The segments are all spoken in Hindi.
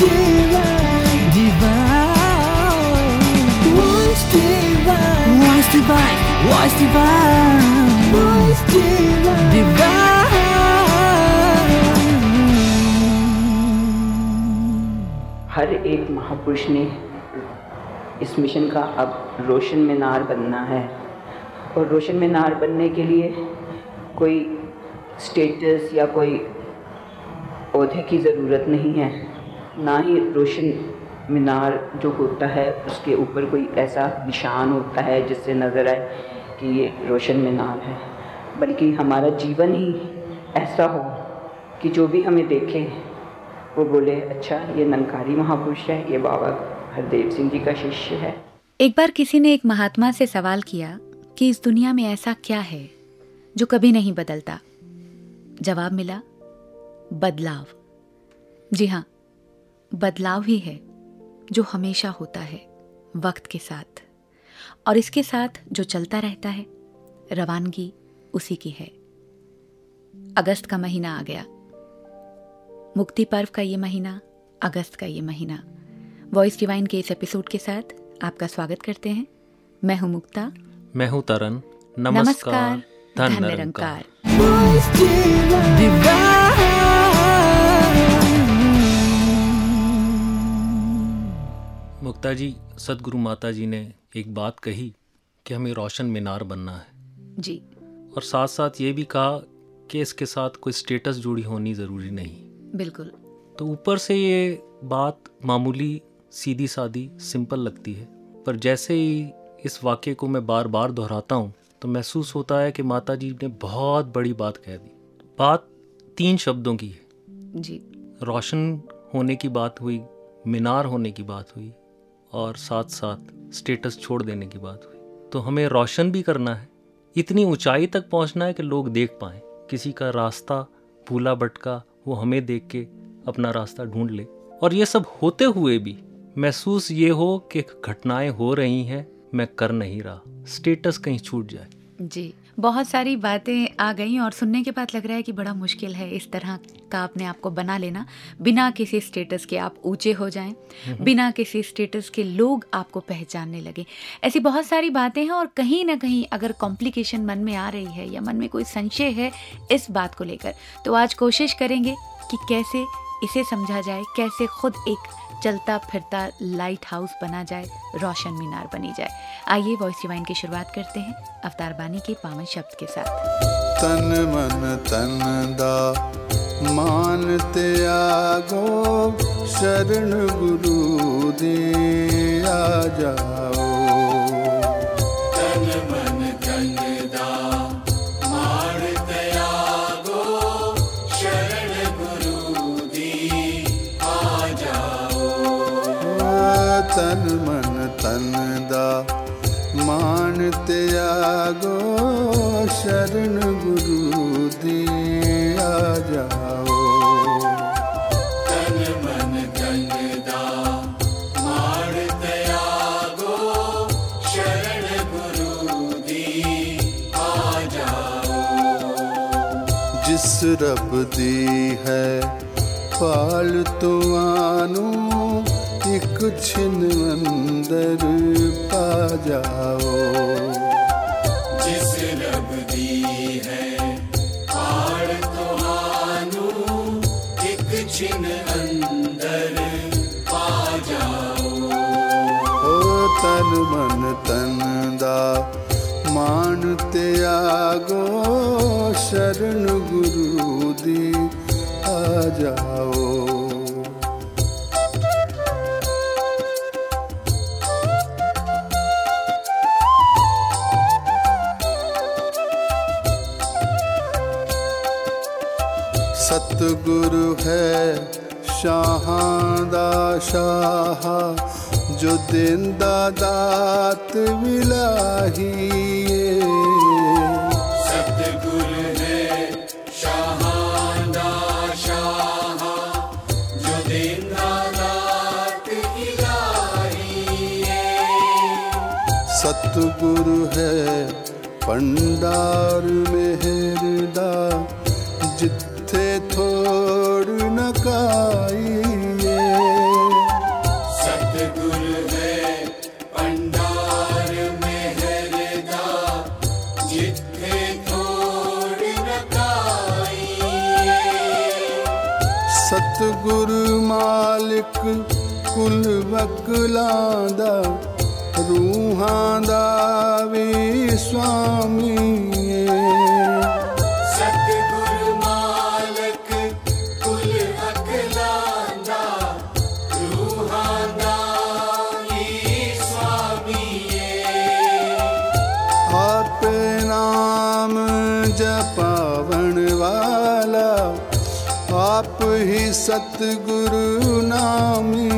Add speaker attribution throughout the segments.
Speaker 1: हर एक महापुरुष ने इस मिशन का अब रोशन मीनार बनना है। और रोशन मीनार बनने के लिए कोई स्टेटस या कोई पौधे की ज़रूरत नहीं है। ना ही रोशन मीनार जो होता है, उसके ऊपर कोई ऐसा निशान होता है जिससे नज़र आए कि ये रोशन मीनार है। बल्कि हमारा जीवन ही ऐसा हो कि जो भी हमें देखे, वो बोले अच्छा ये नंकारी महापुरुष है, ये बाबा हरदेव सिंह जी का शिष्य है।
Speaker 2: एक बार किसी ने एक महात्मा से सवाल किया कि इस दुनिया में ऐसा क्या है जो कभी नहीं बदलता? जवाब मिला, बदलाव। जी हाँ बदलाव ही है जो हमेशा होता है वक्त के साथ। और इसके साथ जो चलता रहता है रवानगी उसी की है। अगस्त का महीना आ गया। मुक्ति पर्व का ये महीना अगस्त का ये महीना। वॉइस डिवाइन के इस एपिसोड के साथ आपका स्वागत करते हैं। मैं हूँ मुक्ता।
Speaker 3: मैं हूँ तरन
Speaker 2: नमस्कार।
Speaker 3: नमस्कार।
Speaker 2: धन
Speaker 3: धन
Speaker 2: निरंकार
Speaker 3: मुक्ता जी सदगुरु माता जी ने एक बात कही कि हमें रोशन मीनार बनना है।
Speaker 2: जी।
Speaker 3: और साथ साथ ये भी कहा कि इसके साथ कोई स्टेटस जुड़ी होनी ज़रूरी नहीं।
Speaker 2: बिल्कुल।
Speaker 3: तो ऊपर से ये बात मामूली सीधी सादी सिंपल लगती है। पर जैसे ही इस वाक्य को मैं बार बार दोहराता हूँ तो महसूस होता है कि माता जी ने बहुत बड़ी बात कह दी। बात तीन शब्दों की है।
Speaker 2: जी।
Speaker 3: रोशन होने की बात हुई मीनार होने की बात हुई और साथ साथ स्टेटस छोड़ देने की बात हुई। तो हमें रोशन भी करना है। इतनी ऊंचाई तक पहुँचना है कि लोग देख पाएँ। किसी का रास्ता भूला भटका, वो हमें देख के अपना रास्ता ढूंढ ले। और ये सब होते हुए भी महसूस ये हो कि घटनाएँ हो रही हैं, मैं कर नहीं रहा। स्टेटस कहीं छूट जाए।
Speaker 2: जी। बहुत सारी बातें आ गई और सुनने के बाद लग रहा है कि बड़ा मुश्किल है इस तरह का अपने आप को बना लेना। बिना किसी स्टेटस के आप ऊँचे हो जाएँ बिना किसी स्टेटस के लोग आपको पहचानने लगे। ऐसी बहुत सारी बातें हैं और कहीं ना कहीं अगर कॉम्प्लिकेशन मन में आ रही है या मन में कोई संशय है इस बात को लेकर तो आज कोशिश करेंगे कि कैसे इसे समझा जाए कैसे खुद एक चलता फिरता लाइट हाउस बना जाए, रोशन मीनार बनी जाए। आइए वॉइस डिवाइन की शुरुआत करते हैं अवतार बानी के पावन शब्द के साथ।
Speaker 4: तन मन तन दा मान त्यागो शरण गुरु दे आ जाओ। ਅੰਮ੍ਰਿਤ ਆਗੋ ਸ਼ਰਨ ਗੁਰੂ ਦੀ ਆ ਜਾਓ ਤਨ ਮਨ ਗੰਗਦਾ ਮਾਰਤ ਆਗੋ ਸ਼ਰਨ ਗੁਰੂ ਦੀ ਆ ਜਾਓ ਜਿਸ ਰੱਬ ਦੀ ਹੈ
Speaker 5: ਪਾਲ
Speaker 4: ਤੁਮਾਨੂੰ कुछ न अंदर पा जाओ। जिस रब दी है
Speaker 5: आड़ तो एक छिन अंदर पा जाओ। ओ तन मन
Speaker 4: तन दा मान त्यागो शरण सतगुरु है शाह जो दात
Speaker 5: सतगुरु है। शाह जो दिन दात विलाही सतगुरु है
Speaker 4: पंडार मेहरदा जित थे थोड़ नकाइए सतगुर है पंडार
Speaker 5: में हरदा जिथे थोड़ नकाइए सतगुर मालिक कुल वकलांदा रूहां दा स्वामी। सतगुरु
Speaker 4: नामी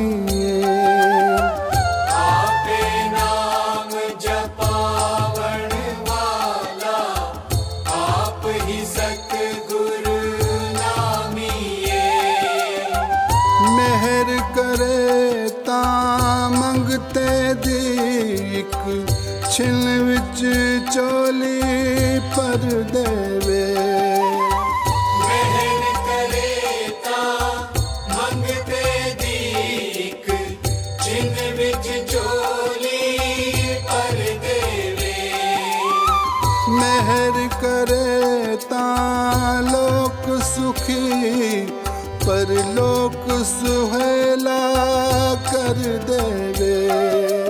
Speaker 4: मेहर करे लोक सुखी पर लोक सुहेला कर देवे।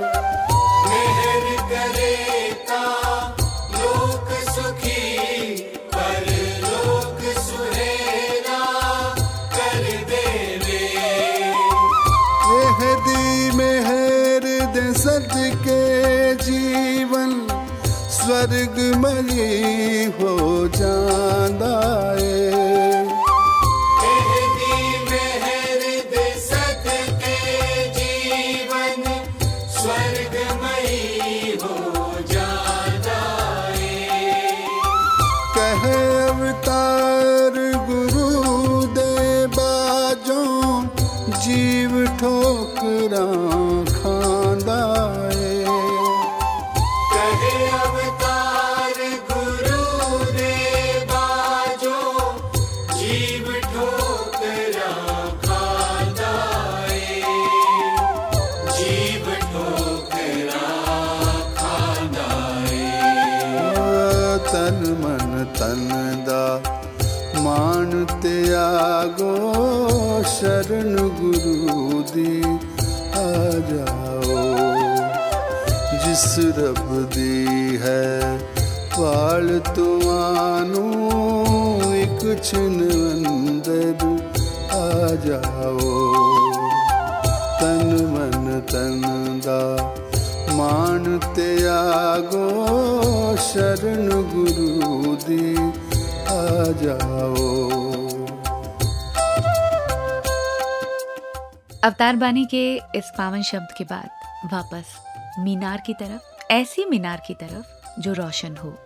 Speaker 4: होली हो तप दी है। पाल तुमानू एक छिन अंदर आ जाओ। तन मन तन दा मान त्यागो शरण गुरु दी आ जाओ।
Speaker 2: अवतार बानी के इस पावन शब्द के बाद वापस मीनार की तरफ़। ऐसी मीनार की तरफ़ जो रोशन हो,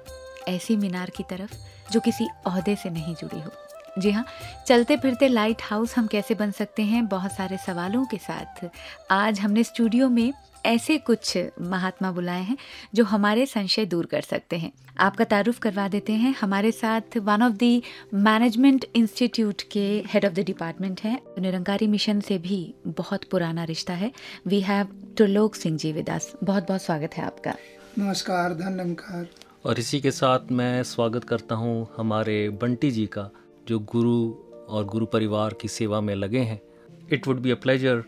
Speaker 2: ऐसी मीनार की तरफ़ जो किसी अहदे से नहीं जुड़ी हो। जी हाँ चलते फिरते लाइट हाउस हम कैसे बन सकते हैं? बहुत सारे सवालों के साथ। आज हमने स्टूडियो में ऐसे कुछ महात्मा बुलाए हैं जो हमारे संशय दूर कर सकते हैं। आपका तारुफ करवा देते हैं। हमारे साथ one of the management institute के हेड ऑफ़ द डिपार्टमेंट हैं। निरंकारी मिशन से भी बहुत पुराना रिश्ता है। We have Trilok Singh ji with us बहुत बहुत स्वागत है आपका।
Speaker 6: नमस्कार धन्यकार
Speaker 3: और इसी के साथ मैं स्वागत करता हूँ हमारे बंटी जी का। जो गुरु और गुरु परिवार की सेवा में लगे हैं it would be a pleasure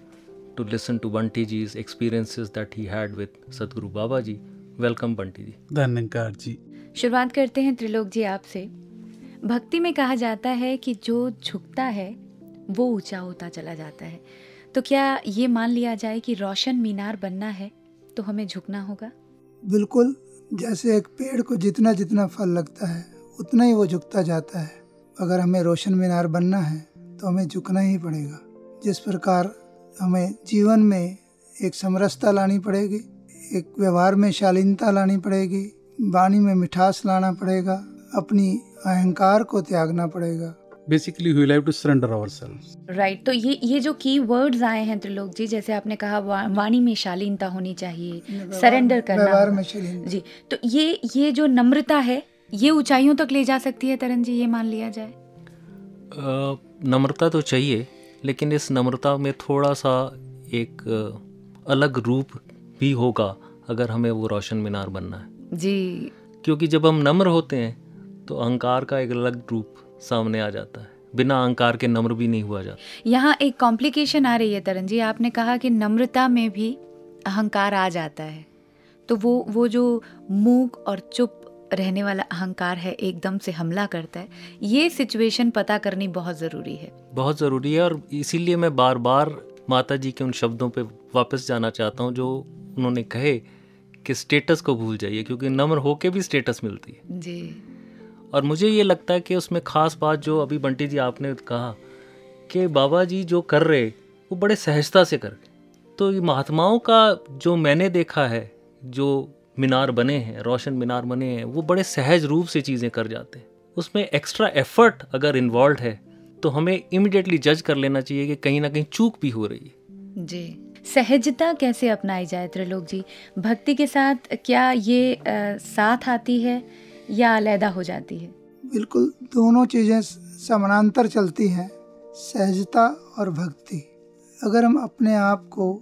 Speaker 3: to listen to Bunty जी's experiences that he had with सदगुरु बाबा जी वेलकम बंटी जी
Speaker 6: धन्यकार जी।
Speaker 2: शुरुआत करते हैं त्रिलोक जी आपसे। भक्ति में कहा जाता है कि जो झुकता है वो ऊँचा होता चला जाता है। तो क्या ये मान लिया जाए कि रोशन मीनार बनना है तो हमें झुकना होगा?
Speaker 6: बिल्कुल जैसे एक पेड़ को जितना जितना फल लगता है उतना ही वो झुकता जाता है। अगर हमें रोशन मीनार बनना है तो हमें झुकना ही पड़ेगा। जिस प्रकार हमें जीवन में एक समरसता लानी पड़ेगी एक व्यवहार में शालीनता लानी पड़ेगी वाणी में मिठास लाना पड़ेगा अपनी अहंकार को त्यागना पड़ेगा।
Speaker 7: Basically we will have to surrender ourselves.
Speaker 2: Right तो ये ये जो की वर्ड्स आए हैं त्रिलोक जी जैसे आपने कहा वा, वाणी में शालीनता होनी चाहिए सरेंडर करना
Speaker 6: व्यवहार में
Speaker 2: जी तो ये ये जो नम्रता है ये ऊंचाइयों तक ले जा सकती है तरन जी ये मान लिया जाए।
Speaker 3: नम्रता तो चाहिए लेकिन इस नम्रता में थोड़ा सा एक अलग रूप भी होगा अगर हमें वो रोशन मीनार बनना है।
Speaker 2: जी।
Speaker 3: क्योंकि जब हम नम्र होते हैं तो अहंकार का एक अलग रूप सामने आ जाता है। बिना अहंकार के नम्र भी नहीं हुआ जाता।
Speaker 2: यहाँ एक कॉम्प्लिकेशन आ रही है तरन जी। आपने कहा कि नम्रता में भी अहंकार आ जाता है। तो वो वो जो मूक और चुप रहने वाला अहंकार है एकदम से हमला करता है। ये सिचुएशन पता करनी बहुत ज़रूरी है।
Speaker 3: बहुत ज़रूरी है और इसीलिए मैं बार बार माता जी के उन शब्दों पे वापस जाना चाहता हूँ जो उन्होंने कहे कि स्टेटस को भूल जाइए क्योंकि नम्र होके भी स्टेटस मिलती है।
Speaker 2: जी।
Speaker 3: और मुझे ये लगता है कि उसमें खास बात जो अभी बंटी जी आपने कहा कि बाबा जी जो कर रहे वो बड़े सहजता से कर रहे। तो ये महात्माओं का जो मैंने देखा है जो मीनार बने हैं रोशन मीनार बने हैं वो बड़े सहज रूप से चीज़ें कर जाते हैं। उसमें एक्स्ट्रा एफर्ट अगर इन्वॉल्व है तो हमें इमिडिएटली जज कर लेना चाहिए कि कहीं ना कहीं चूक भी हो रही है।
Speaker 2: जी। सहजता कैसे अपनाई जाए त्रिलोक जी? भक्ति के साथ क्या ये आ, साथ आती है या अलहदा हो जाती है?
Speaker 6: बिल्कुल दोनों चीज़ें समानांतर चलती हैं सहजता और भक्ति। अगर हम अपने आप को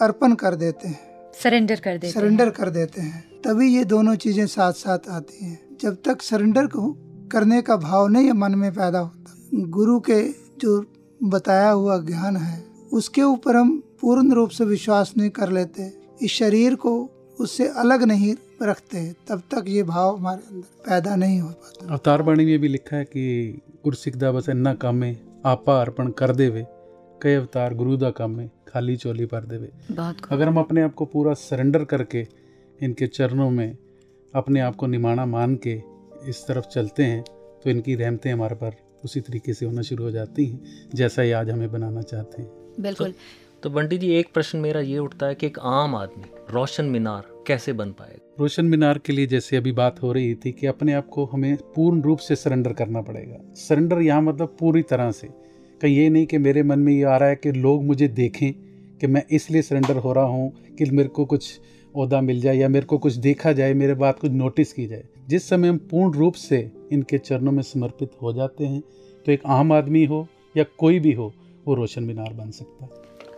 Speaker 6: अर्पण कर देते हैं
Speaker 2: सरेंडर कर देते
Speaker 6: सरेंडर कर देते हैं। तभी ये दोनों चीज़ें साथ साथ आती हैं। जब तक सरेंडर को करने का भाव नहीं मन में पैदा होता गुरु के जो बताया हुआ ज्ञान है उसके ऊपर हम पूर्ण रूप से विश्वास नहीं कर लेते। इस शरीर को उससे अलग नहीं रखते। तब तक ये भाव हमारे अंदर पैदा नहीं हो पाता।
Speaker 7: अवतार बाणी में भी लिखा है कि गुरसिकदा बस इन्ना कामे आपा अर्पण कर देवे। कई अवतार गुरु दा कामे खाली चोली भर देवे।
Speaker 2: बहुत
Speaker 7: अगर हम अपने आप को पूरा सरेंडर करके इनके चरणों में अपने आप को निमाना मान के इस तरफ़ चलते हैं तो इनकी रहमतें हमारे पर उसी तरीके से होना शुरू हो जाती हैं जैसा ये आज हमें बनाना चाहते हैं।
Speaker 2: बिल्कुल।
Speaker 3: तो बंटी जी एक प्रश्न मेरा ये उठता है कि एक आम आदमी रोशन मीनार कैसे बन पाएगा?
Speaker 7: रोशन मीनार के लिए जैसे अभी बात हो रही थी कि अपने आप को हमें पूर्ण रूप से सरेंडर करना पड़ेगा। सरेंडर यहाँ मतलब पूरी तरह से कहीं ये नहीं कि मेरे मन में ये आ रहा है कि लोग मुझे देखें कि मैं इसलिए सरेंडर हो रहा हूँ कि मेरे को कुछ अहदा मिल जाए या मेरे को कुछ देखा जाए मेरे बात कुछ नोटिस की जाए। जिस समय हम पूर्ण रूप से इनके चरणों में समर्पित हो जाते हैं तो एक आम आदमी हो या कोई भी हो वो रोशन मीनार बन सकता है।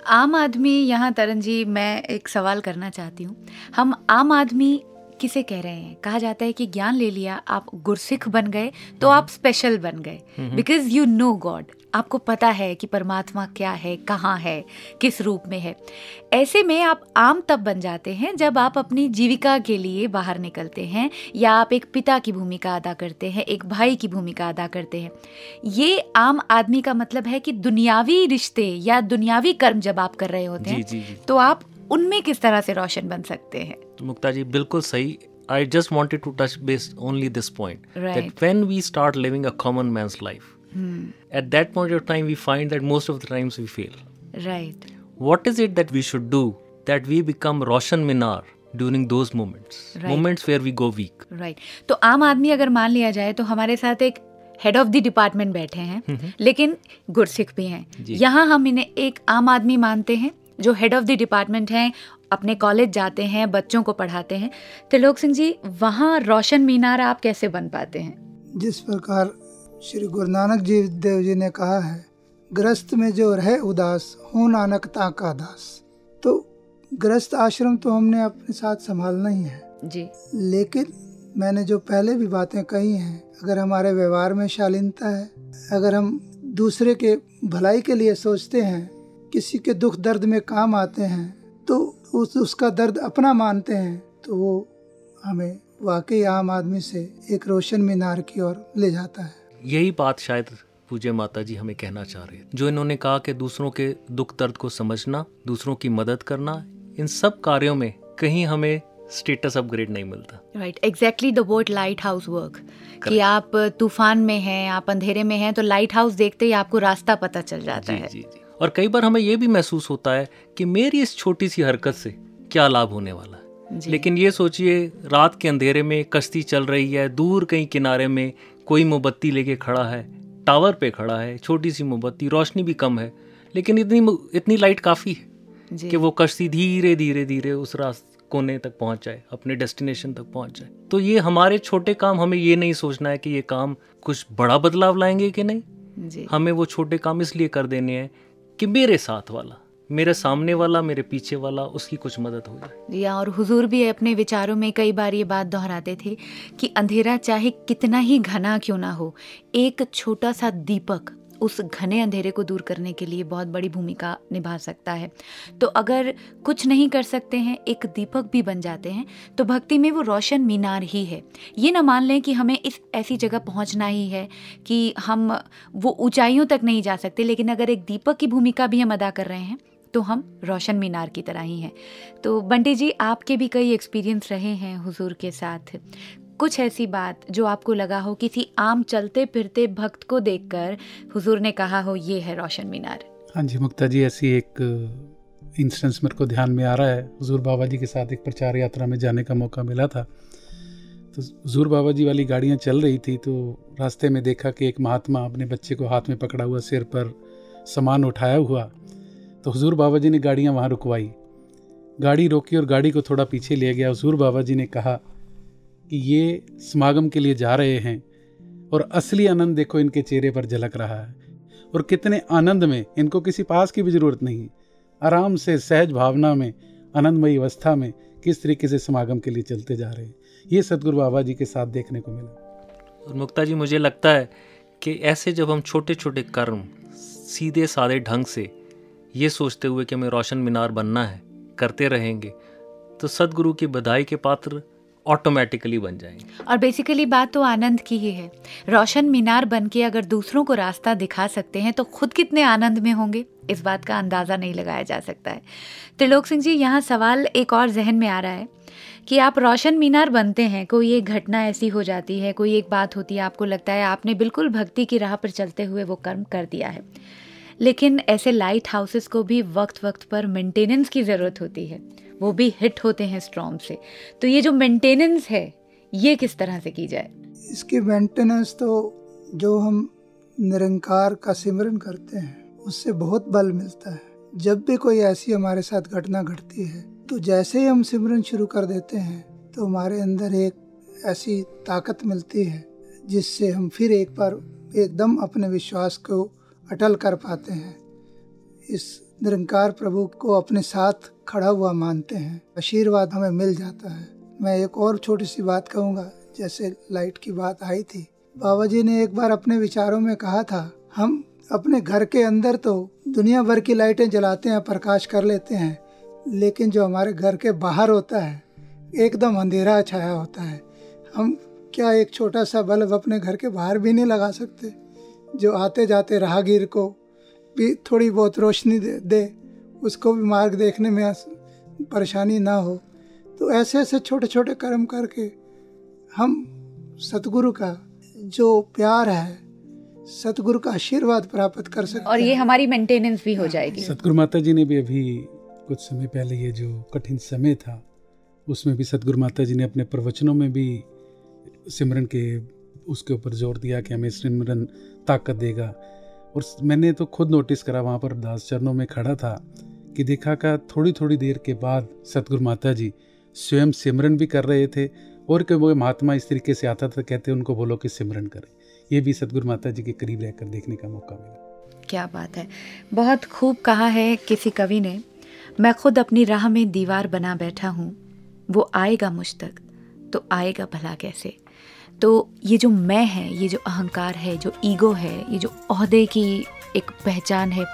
Speaker 2: आम आदमी यहाँ तरन जी मैं एक सवाल करना चाहती हूँ। हम आम आदमी किसे कह रहे हैं? कहा जाता है कि ज्ञान ले लिया आप गुरसिख बन गए तो आप स्पेशल बन गए। बिकॉज़ यू नो गॉड आपको पता है कि परमात्मा क्या है कहाँ है किस रूप में है। ऐसे में आप आम तब बन जाते हैं जब आप अपनी जीविका के लिए बाहर निकलते हैं या आप एक पिता की भूमिका अदा करते हैं एक भाई की भूमिका अदा करते हैं। ये आम आदमी का मतलब है कि दुनियावी रिश्ते या दुनियावी कर्म जब आप कर रहे होते
Speaker 3: जी
Speaker 2: हैं
Speaker 3: जी जी।
Speaker 2: तो आप उनमें किस तरह से रोशन बन सकते हैं?
Speaker 3: तो मुक्ता जी बिल्कुल सही। I just wanted to touch base only this point
Speaker 2: Right.
Speaker 3: that when we start living a common man's life, at that point of time we find that most of the times we fail.
Speaker 2: Right
Speaker 3: What is it that we should do that we become Roshan Minar during those moments?
Speaker 2: Right.
Speaker 3: Moments where we go weak.
Speaker 2: Right तो आम आदमी अगर मान लिया जाए तो हमारे साथ एक हेड ऑफ़ द डिपार्टमेंट बैठे हैं लेकिन गुरसिख भी हैं यहाँ हम इन्हें एक आम आदमी मानते हैं जो हेड ऑफ़ द डिपार्टमेंट हैं अपने कॉलेज जाते हैं बच्चों को पढ़ाते हैं त्रिलोक सिंह जी वहाँ रोशन मीनार आप कैसे बन पाते हैं
Speaker 6: जिस प्रकार श्री गुरु नानक जी देव जी ने कहा है ग्रस्त में जो रहे उदास हो नानक ताका दास। तो ग्रस्त आश्रम तो हमने अपने साथ संभालना ही है।
Speaker 2: जी।
Speaker 6: लेकिन मैंने जो पहले भी बातें कही हैं अगर हमारे व्यवहार में शालीनता है अगर हम दूसरे के भलाई के लिए सोचते हैं किसी के दुख दर्द में काम आते हैं तो उस उसका दर्द अपना मानते हैं तो वो हमें वाकई आम आदमी से एक रोशन मीनार की ओर ले जाता है।
Speaker 3: यही बात शायद पूज्य माता जी हमें कहना चाह रहे हैं। जो इन्होंने कहा कि दूसरों के दुख दर्द को समझना दूसरों की मदद करना इन सब कार्यों में कहीं हमें स्टेटस अपग्रेड नहीं मिलता।
Speaker 2: Right exactly the word lighthouse work कि आप तूफ़ान में हैं आप अंधेरे में हैं तो लाइट हाउस देखते ही आपको रास्ता पता चल जाता
Speaker 3: जी
Speaker 2: है।
Speaker 3: जी जी। और कई बार हमें ये भी महसूस होता है कि मेरी इस छोटी सी हरकत से क्या लाभ होने वाला है। लेकिन ये सोचिए रात के अंधेरे में कश्ती चल रही है दूर कहीं किनारे में कोई मोमबत्ती लेके खड़ा है टावर पे खड़ा है छोटी सी मोमबत्ती रोशनी भी कम है लेकिन इतनी इतनी लाइट काफ़ी है कि वो कश्ती धीरे धीरे धीरे उस रास्ते कोने तक पहुँच जाए अपने डेस्टिनेशन तक पहुँच जाए। तो ये हमारे छोटे काम हमें ये नहीं सोचना है कि ये काम कुछ बड़ा बदलाव लाएँगे कि नहीं?
Speaker 2: जी।
Speaker 3: हमें वो छोटे काम इसलिए कर देने हैं कि मेरे साथ वाला मेरे सामने वाला, मेरे पीछे वाला, उसकी कुछ मदद हो जाए।
Speaker 2: या, और हुजूर भी अपने विचारों में कई बार ये बात दोहराते थे कि अंधेरा चाहे कितना ही घना क्यों ना हो, एक छोटा सा दीपक उस घने अंधेरे को दूर करने के लिए बहुत बड़ी भूमिका निभा सकता है। तो अगर कुछ नहीं कर सकते हैं, एक दीपक भी बन जाते हैं तो भक्ति में वो रोशन मीनार ही है। ये ना मान लें कि हमें इस, ऐसी जगह पहुँचना ही है कि हम वो ऊंचाइयों तक नहीं जा सकते, लेकिन अगर एक दीपक की भूमिका भी हम अदा कर रहे हैं तो हम रोशन मीनार की तरह ही हैं। तो बंटी जी, आपके भी कई एक्सपीरियंस रहे हैं हुजूर के साथ। कुछ ऐसी बात जो आपको लगा हो किसी आम चलते फिरते भक्त को देखकर हुजूर ने कहा हो, ये है रोशन मीनार?
Speaker 7: हाँ जी, मुक्ता जी, ऐसी एक इंस्टेंस मेरे को ध्यान में आ रहा है। हुजूर बाबा जी के साथ एक प्रचार यात्रा में जाने का मौका मिला था। तो हुजूर बाबा जी वाली गाड़ियाँ चल रही थी तो रास्ते में देखा कि एक महात्मा अपने बच्चे को हाथ में पकड़ा हुआ, सिर पर सामान उठाया हुआ। तो हजूर बाबा जी ने गाड़ियाँ वहाँ रुकवाई। गाड़ी रोकी और गाड़ी को थोड़ा पीछे ले गया। हजूर बाबा जी ने कहा कि ये समागम के लिए जा रहे हैं और असली आनंद देखो इनके चेहरे पर झलक रहा है और कितने आनंद में। इनको किसी पास की भी ज़रूरत नहीं आराम से, सहज भावना में, आनंदमयी अवस्था में किस तरीके से समागम के लिए चलते जा रहे हैं। ये सदगुरु बाबा जी के साथ देखने को मिला।
Speaker 3: और मुक्ता जी, मुझे लगता है कि ऐसे जब हम छोटे छोटे कर्म सीधे साधे ढंग से ये सोचते हुए कि हमें रोशन मीनार बनना है, करते रहेंगे तो सदगुरु की बधाई के पात्र ऑटोमेटिकली बन जाएँगे।
Speaker 2: और बेसिकली बात तो आनंद की ही है। रोशन मीनार बन के अगर दूसरों को रास्ता दिखा सकते हैं तो खुद कितने आनंद में होंगे? इस बात का अंदाज़ा नहीं लगाया जा सकता है। त्रिलोक सिंह जी, यहाँ सवाल एक और जहन में आ रहा है कि आप रोशन मीनार बनते हैं, कोई एक घटना ऐसी हो जाती है, कोई एक बात होती है, आपको लगता है आपने बिल्कुल भक्ति की राह पर चलते हुए वो कर्म कर दिया है। लेकिन ऐसे लाइट हाउसेस को भी वक्त वक्त पर मेंटेनेंस की ज़रूरत होती है। वो भी हिट होते हैं स्ट्रॉम से। तो ये जो मेंटेनेंस है, ये किस तरह से की जाए?
Speaker 6: इसकी मेंटेनेंस तो जो हम निरंकार का सिमरन करते हैं, उससे बहुत बल मिलता है। जब भी कोई ऐसी हमारे साथ घटना घटती है तो जैसे ही हम सिमरन शुरू कर देते हैं तो हमारे अंदर एक ऐसी ताकत मिलती है, जिससे हम फिर एक बार एकदम अपने विश्वास को अटल कर पाते हैं। इस निरंकार प्रभु को अपने साथ खड़ा हुआ मानते हैं। आशीर्वाद हमें मिल जाता है। मैं एक और छोटी सी बात कहूँगा, जैसे लाइट की बात आई थी। बाबा जी ने एक बार अपने विचारों में कहा था, हम अपने घर के अंदर तो दुनिया भर की लाइटें जलाते हैं, प्रकाश कर लेते हैं, लेकिन जो हमारे घर के बाहर होता है, एकदम अंधेरा छाया होता है। हम क्या एक छोटा सा बल्ब अपने घर के बाहर भी नहीं लगा सकते? जो आते जाते राहगीर को भी थोड़ी बहुत रोशनी दे, दे उसको भी मार्ग देखने में परेशानी ना हो। तो ऐसे ऐसे छोटे छोटे कर्म करके हम सतगुरु का जो प्यार है सतगुरु का आशीर्वाद प्राप्त कर सकते
Speaker 2: और ये हमारी मेंटेनेंस भी हो। जाएगी।
Speaker 7: सतगुरु माता जी ने भी अभी कुछ समय पहले ये जो कठिन समय था उसमें भी सतगुरु माता जी ने अपने प्रवचनों में भी सिमरन के उसके ऊपर ज़ोर दिया कि हमें सिमरन ताकत देगा। और मैंने तो खुद नोटिस करा वहाँ पर दास चरणों में खड़ा था कि देखा का थोड़ी थोड़ी देर के बाद सतगुरु माता जी स्वयं सिमरन भी कर रहे थे और कि वो महात्मा इस तरीके से आता था, कहते उनको बोलो कि सिमरन करें। ये भी सतगुरु माता जी के करीब रहकर देखने का मौका मिला।
Speaker 2: क्या बात है। बहुत खूब कहा है किसी कवि ने, मैं खुद अपनी राह में दीवार बना बैठा हूँ, वो आएगा मुझ तक तो आएगा भला कैसे? तो ये जो मैं है, ये जो अहंकार है, जो ईगो है, ये जो अहदे की एक पहचान है,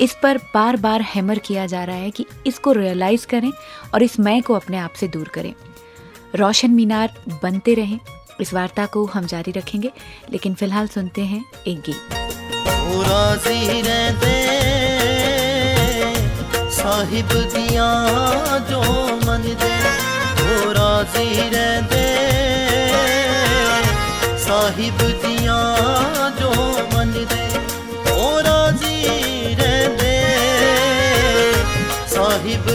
Speaker 2: इस पर बार बार हैमर किया जा रहा है कि इसको रियलाइज़ करें और इस मैं को अपने आप से दूर करें। रोशन मीनार, बनते रहें। इस वार्ता को हम जारी रखेंगे, लेकिन फ़िलहाल सुनते हैं एक गीत। साहिब दिया जो मन दे राज़ी रहते साहिब दिया जो मन दे ओ राज़ी रहते साहिब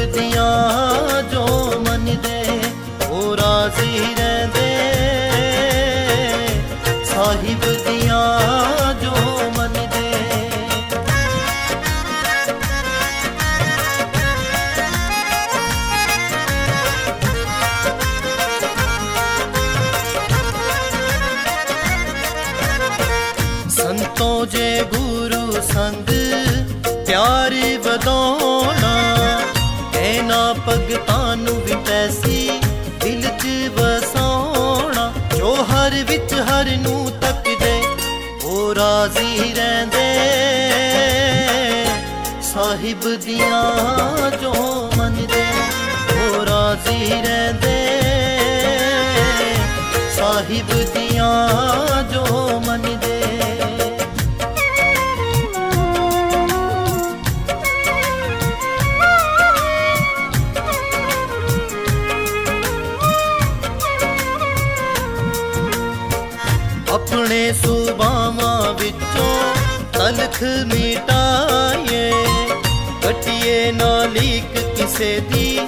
Speaker 8: ਸਾਹਿਬ ਦੀਆਂ ਜੋ ਮੰਨਦੇ ਉਹ ਰਾਜ਼ੀ ਰਹਿੰਦੇ ਸਾਹਿਬ ਦੀਆਂ ਜੋ ਮੰਨਦੇ ਕਟਿਏ ਨਾ ਲੀਕ ਕਿਸੇ ਦੀ,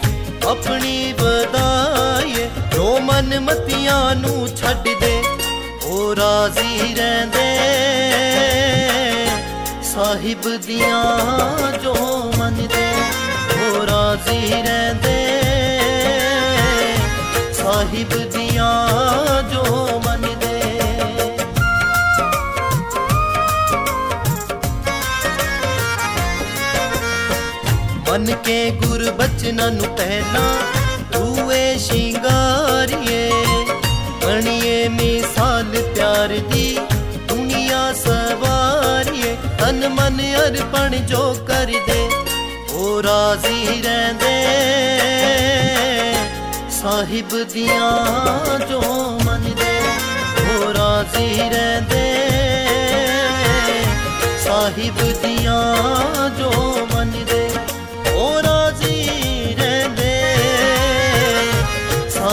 Speaker 8: ਆਪਣੀ ਵਧਾਏ ਜੋ ਮਨ ਮਤੀਆਂ ਨੂੰ ਛੱਡ ਦੇ, ਉਹ ਰਾਜ਼ੀ ਰਹਿੰਦੇ। ਸਾਹਿਬ ਦੀਆਂ ਜੋ ਮੰਨਦੇ, ਉਹ ਰਾਜ਼ੀ ਰਹਿੰਦੇ। ਸਾਹਿਬ ਦੀਆਂ ਜੋ ਕੇ ਗੁਰ ਬਚਨਾਂ ਨੂੰ ਪਹਿਲਾਂ ਰੂਏ ਸ਼ਿੰਗਾਰੀਏ, ਬਣੀਏ ਮਿਸਾਲ ਪਿਆਰ ਦੀ ਦੁਨੀਆ ਸਵਾਰੀਏ। ਤਨ ਮਨ ਅਰਪਣ ਜੋ ਕਰਦੇ ਉਹ ਰਾਜ਼ੀ ਰਹਿੰਦੇ। ਸਾਹਿਬ ਦੀਆਂ ਜੋ ਮੰਨਦੇ ਉਹ ਰਾਜ਼ੀ ਰਹਿੰਦੇ। ਸਾਹਿਬ ਦੀਆਂ ਜੋ ਮੰਨਦੇ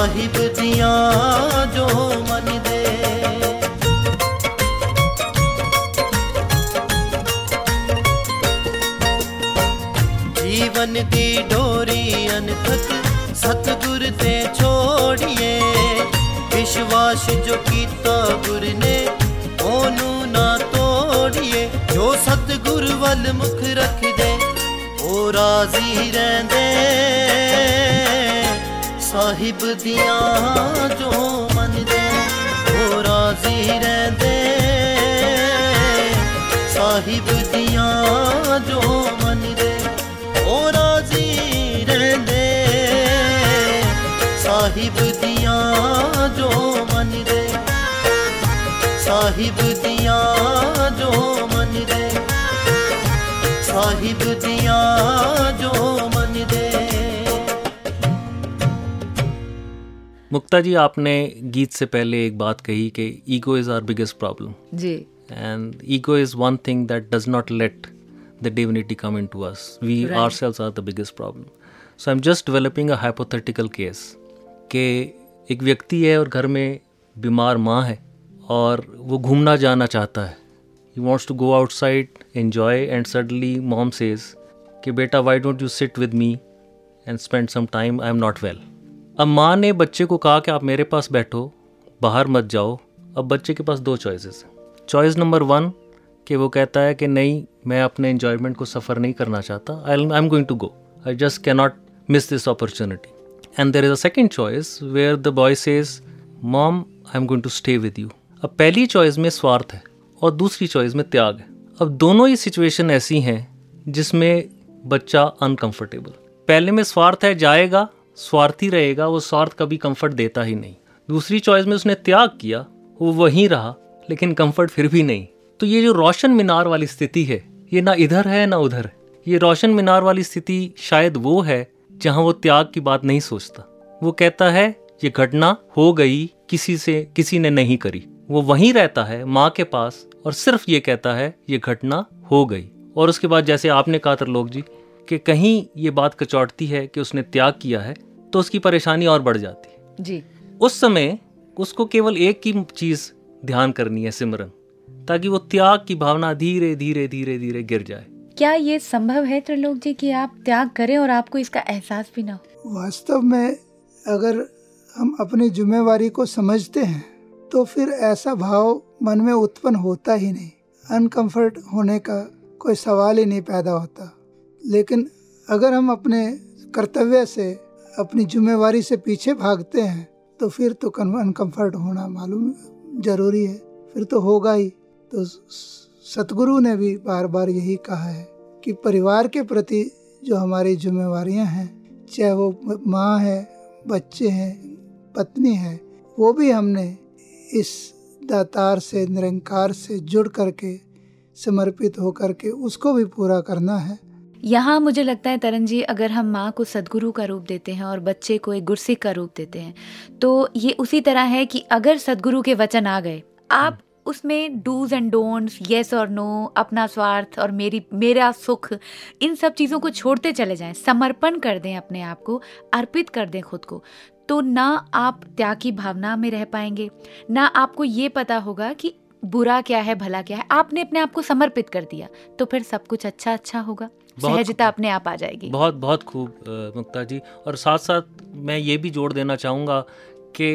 Speaker 8: साहिब दिया जो मन ਸਾਹਿਬ ਦੀਆਂ ਜੋ ਮੰਨਦੇ ਉਹ ਰਾਜ਼ੀ ਰਹਿੰਦੇ ਸਾਹਿਬ ਦੀਆਂ ਜੋ ਮੰਨਦੇ ਉਹ ਰਾਜ਼ੀ ਰਹਿੰਦੇ ਸਾਹਿਬ ਦੀਆਂ ਜੋ ਮੰਨਦੇ ਸਾਹਿਬ ਦੀਆਂ ਜੋ ਮੰਨਦੇ ਸਾਹਿਬ ਦੀਆਂ ਜੋ
Speaker 3: मुक्ता जी आपने गीत से पहले एक बात कही कि ego is our biggest problem
Speaker 2: ji.
Speaker 3: And ego is one thing that does not let the let come into us we ourselves are the biggest problem so I am just developing a hypothetical case कि एक व्यक्ति है और घर में बीमार माँ है और वो घूमना जाना चाहता है। He wants to go outside enjoy and suddenly mom says कि बेटा why don't you sit with me and spend some time I am not well अब माँ ने बच्चे को कहा कि आप मेरे पास बैठो, बाहर मत जाओ। अब बच्चे के पास दो चॉइसेस हैं। चॉइस नंबर वन कि वो कहता है कि नहीं, मैं अपने इन्जॉयमेंट को सफ़र नहीं करना चाहता। I I am going to go I just cannot miss this opportunity and there is a second choice where the boy says mom I am going to stay with you अब पहली चॉइस में स्वार्थ है और दूसरी चॉइस में त्याग है। अब दोनों ही सिचुएशन ऐसी हैं जिसमें बच्चा अनकंफर्टेबल पहले में स्वार्थ है, जाएगा स्वार्थी रहेगा, वो स्वार्थ कभी कंफर्ट देता ही नहीं। दूसरी चॉइस में उसने त्याग किया, वो वहीं रहा, लेकिन कंफर्ट फिर भी नहीं। तो ये जो रोशन मीनार वाली स्थिति है, ये ना इधर है, ना उधर है। ये रोशन मीनार वाली स्थिति शायद वो है, जहाँ वो त्याग की बात नहीं सोचता। वो कहता है, ये घटना हो गई, किसी से, किसी ने नहीं करी। वो वहीं रहता है, माँ के पास, और सिर्फ़ ये कहता है, ये घटना हो गई। और उसके बाद जैसे आपने कहा त्रिलोक जी कि कहीं ये बात कचौटती है कि उसने त्याग किया है तो उसकी परेशानी और बढ़ जाती है।
Speaker 2: जी।
Speaker 3: उस समय उसको केवल एक ही चीज़ ध्यान करनी है सिमरन ताकि वो त्याग की भावना धीरे धीरे धीरे धीरे गिर जाए।
Speaker 2: क्या ये संभव है त्रिलोक जी कि आप त्याग करें और आपको इसका एहसास भी ना हो?
Speaker 6: वास्तव में अगर हम अपनी जिम्मेवारी को समझते हैं तो फिर ऐसा भाव मन में उत्पन्न होता ही नहीं। अनकंफर्ट होने का कोई सवाल ही नहीं पैदा होता। लेकिन अगर हम अपने कर्तव्य से, अपनी जिम्मेवारी से पीछे भागते हैं तो फिर तो अनकंफर्ट होना मालूम ज़रूरी है। फिर तो होगा ही। तो सतगुरु ने भी बार बार यही कहा है कि परिवार के प्रति जो हमारी जिम्मेवारियाँ हैं, चाहे वो माँ है, बच्चे हैं, पत्नी है, वो भी हमने इस दातार से, निरंकार से जुड़ करके, समर्पित होकर के उसको भी पूरा करना है।
Speaker 2: यहाँ मुझे लगता है तरन जी अगर हम माँ को सदगुरु का रूप देते हैं और बच्चे को एक गुरसिक का रूप देते हैं तो ये उसी तरह है कि अगर सदगुरु के वचन आ गए आप उसमें डूज एंड डोंट्स येस और नो अपना स्वार्थ और मेरी मेरा सुख इन सब चीज़ों को छोड़ते चले जाएँ समर्पण कर दें अपने आप को अर्पित कर दें खुद को तो ना आप त्याग की भावना में रह पाएँगे ना आपको ये पता होगा कि बुरा क्या है भला क्या है आपने अपने आप को समर्पित कर दिया तो फिर सब कुछ अच्छा अच्छा होगा। सहजता अपने आप आ जाएगी।
Speaker 3: बहुत बहुत खूब मुक्ता जी। और साथ साथ मैं ये भी जोड़ देना चाहूँगा कि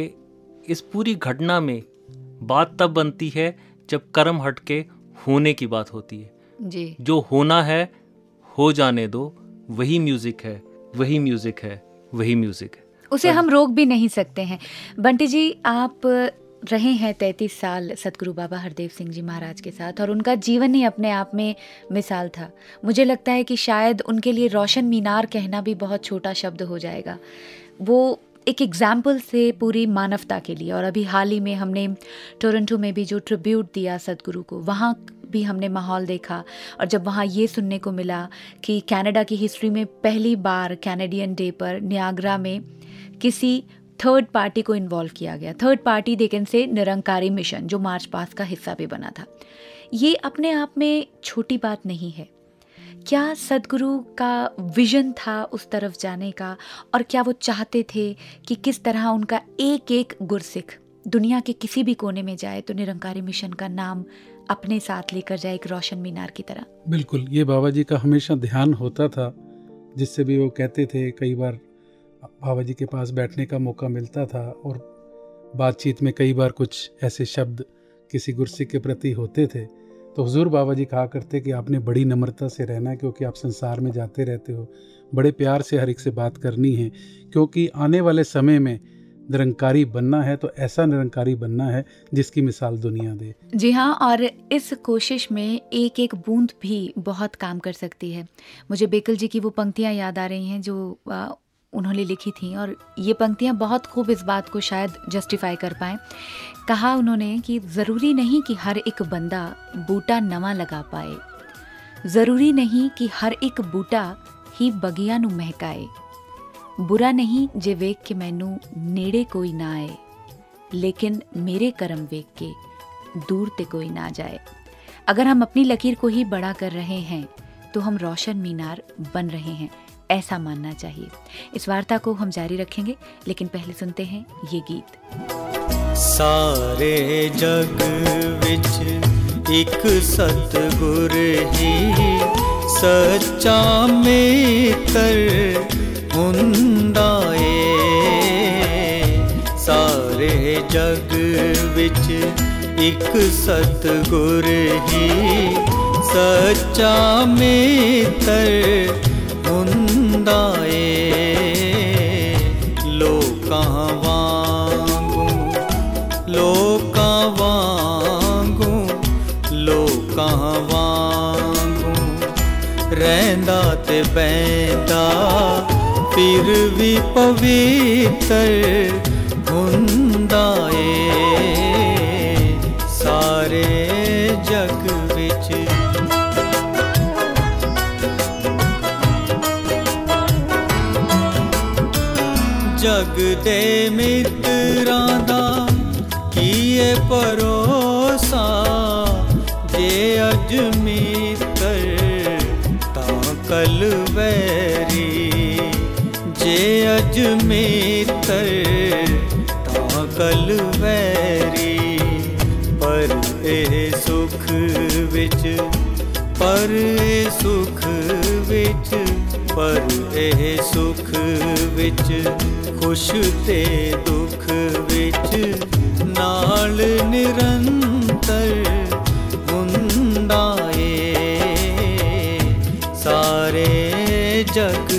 Speaker 3: इस पूरी घटना में बात तब बनती है जब कर्म हट के होने की बात होती है।
Speaker 2: जी।
Speaker 3: जो होना है हो जाने दो वही म्यूज़िक है वही म्यूज़िक है वही म्यूज़िक है।
Speaker 2: उसे हम रोक भी नहीं सकते हैं। बंटी जी आप रहे हैं तैंतीस साल सतगुरु बाबा हरदेव सिंह जी महाराज के साथ और उनका जीवन ही अपने आप में मिसाल था। मुझे लगता है कि शायद उनके लिए रोशन मीनार कहना भी बहुत छोटा शब्द हो जाएगा। वो एक एग्ज़ाम्पल से पूरी मानवता के लिए और अभी हाल ही में हमने टोरंटो में भी जो ट्रिब्यूट दिया सदगुरु को, वहाँ भी हमने माहौल देखा और जब वहाँ ये सुनने को मिला कि कनाडा की हिस्ट्री में पहली बार कैनेडियन डे पर न्यागरा में किसी थर्ड पार्टी को इन्वॉल्व किया गया। थर्ड पार्टी देखें से निरंकारी मिशन जो मार्च पास का हिस्सा भी बना था। ये अपने आप में छोटी बात नहीं है। क्या सदगुरु का विजन था उस तरफ़ जाने का? और क्या वो चाहते थे कि किस तरह उनका एक एक गुरसिख दुनिया के किसी भी कोने में जाए तो निरंकारी मिशन का नाम अपने साथ लेकर जाए एक रोशन मीनार की तरह?
Speaker 7: बिल्कुल, ये बाबा जी का हमेशा ध्यान होता था, जिससे भी वो कहते थे, कई बार बाबा जी के पास बैठने का मौका मिलता था और बातचीत में कई बार कुछ ऐसे शब्द किसी गुरसिक के प्रति होते थे। तो हजूर बाबा जी कहा करते कि आपने बड़ी नम्रता से रहना है क्योंकि आप संसार में जाते रहते हो। बड़े प्यार से हर एक से बात करनी है, क्योंकि आने वाले समय में निरंकारी बनना है तो ऐसा निरंकारी बनना है जिसकी मिसाल दुनिया दे।
Speaker 2: जी हाँ और इस कोशिश में एक एक बूंद भी बहुत काम कर सकती है। मुझे बेकल जी की वो पंक्तियाँ याद आ रही हैं जो उन्होंने लिखी थी और ये पंक्तियाँ बहुत खूब इस बात को शायद जस्टिफाई कर पाएँ कहा उन्होंने कि ज़रूरी नहीं कि हर एक बंदा बूटा नवा लगा पाए ज़रूरी नहीं कि हर एक बूटा ही बगिया ਨੂੰ ਮਹਿਕਾਏ ਬੁਰਾ ਨਹੀਂ ਜੇ ਵੇਖ ਕੇ ਮੈਨੂੰ ਨੇੜੇ ਕੋਈ ਨਾ ਆਏ लेकिन मेरे कर्म वेख के दूर ते कोई ना जाए अगर हम अपनी लकीर को ही बड़ा कर रहे हैं तो हम रोशन मीनार बन रहे हैं ऐसा मानना चाहिए। इस वार्ता को हम जारी रखेंगे, लेकिन पहले सुनते हैं ये गीत।
Speaker 9: सारे जग विच एक सतगुर ही, सच्चा मित्र हुंदाए। सारे जग विच एक सतगुर ही, सच्चा मित्र हुंदाए। मंदाए लो कहाँ वांगू लो कहाँ वांगू लो वांगू। रहंदा ते बैंदा, फिर भी पवित्र हुंदा ਜਗ ਦੇ ਮਿੱਤਰਾਂ ਦਾ ਕੀਏ ਭਰੋਸਾ ਜੇ ਅਜ ਮਿੱਤਰ ਤਾਂ ਕਲ ਵੈਰੀ ਜੇ ਅਜ ਮਿੱਤਰ ਤਾਂ ਕਲ ਵੈਰੀ ਪਰ ਇਹ ਸੁਖ ਵਿੱਚ ਪਰ ਇਹ ਸੁਖ ਵਿੱਚ ਪਰ ਇਹ ਸੁਖ ਵਿੱਚ ਖੁਸ਼ ਤੇ ਦੁੱਖ ਵਿੱਚ ਨਾਲ ਨਿਰੰਤਰ ਹੁੰਦਾ ਏ ਸਾਰੇ ਜਗ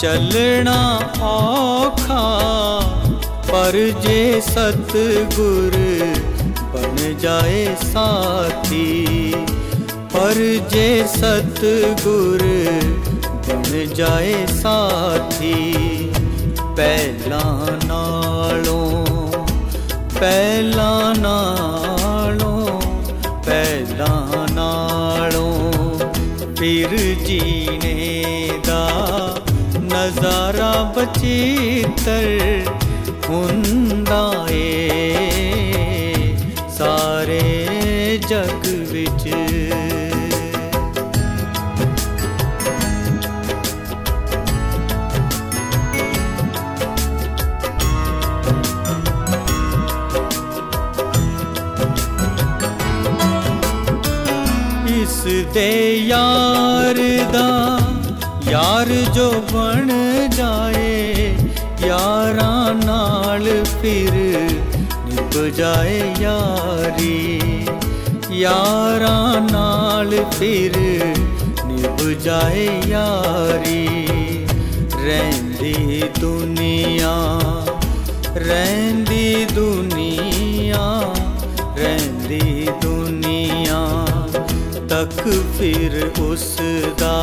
Speaker 9: चलना औखा, पर जे सतगुर बन जाए साथी, पर जे सतगुर बन जाए साथी, पहले ਨਜ਼ਾਰਾ ਬਚੀਤਰ ਹੁੰਦਾ ਏ ਸਾਰੇ ਜਗ ਵਿੱਚ ਇਸ ਦੇ ਯਾਰ ਦਾ ਯਾਰ ਜੋ ਬਣ फिर निप जाए यारी। यारा नाल फिर निप जाए यारी। रेंदी दुनिया रेंदी दुनिया रेंदी दुनिया। तक फिर उसदा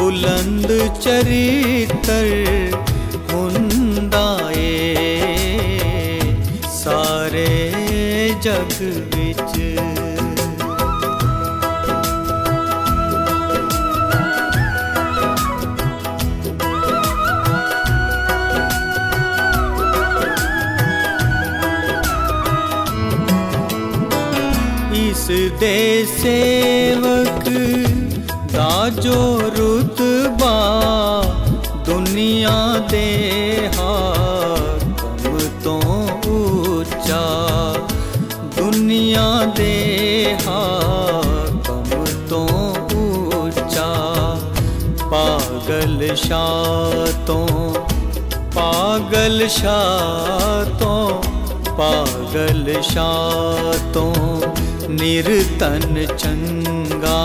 Speaker 9: बुलंद चरित्र ਜਗ ਵਿੱਚ। ਇਸ ਦੇ ਸੇਵਕ ਦਾ ਜੋ ਰੁਤਬਾ ਦੁਨੀਆ ਦੇ शातों, पागल शातों पागल शातों, निरतन चंगा,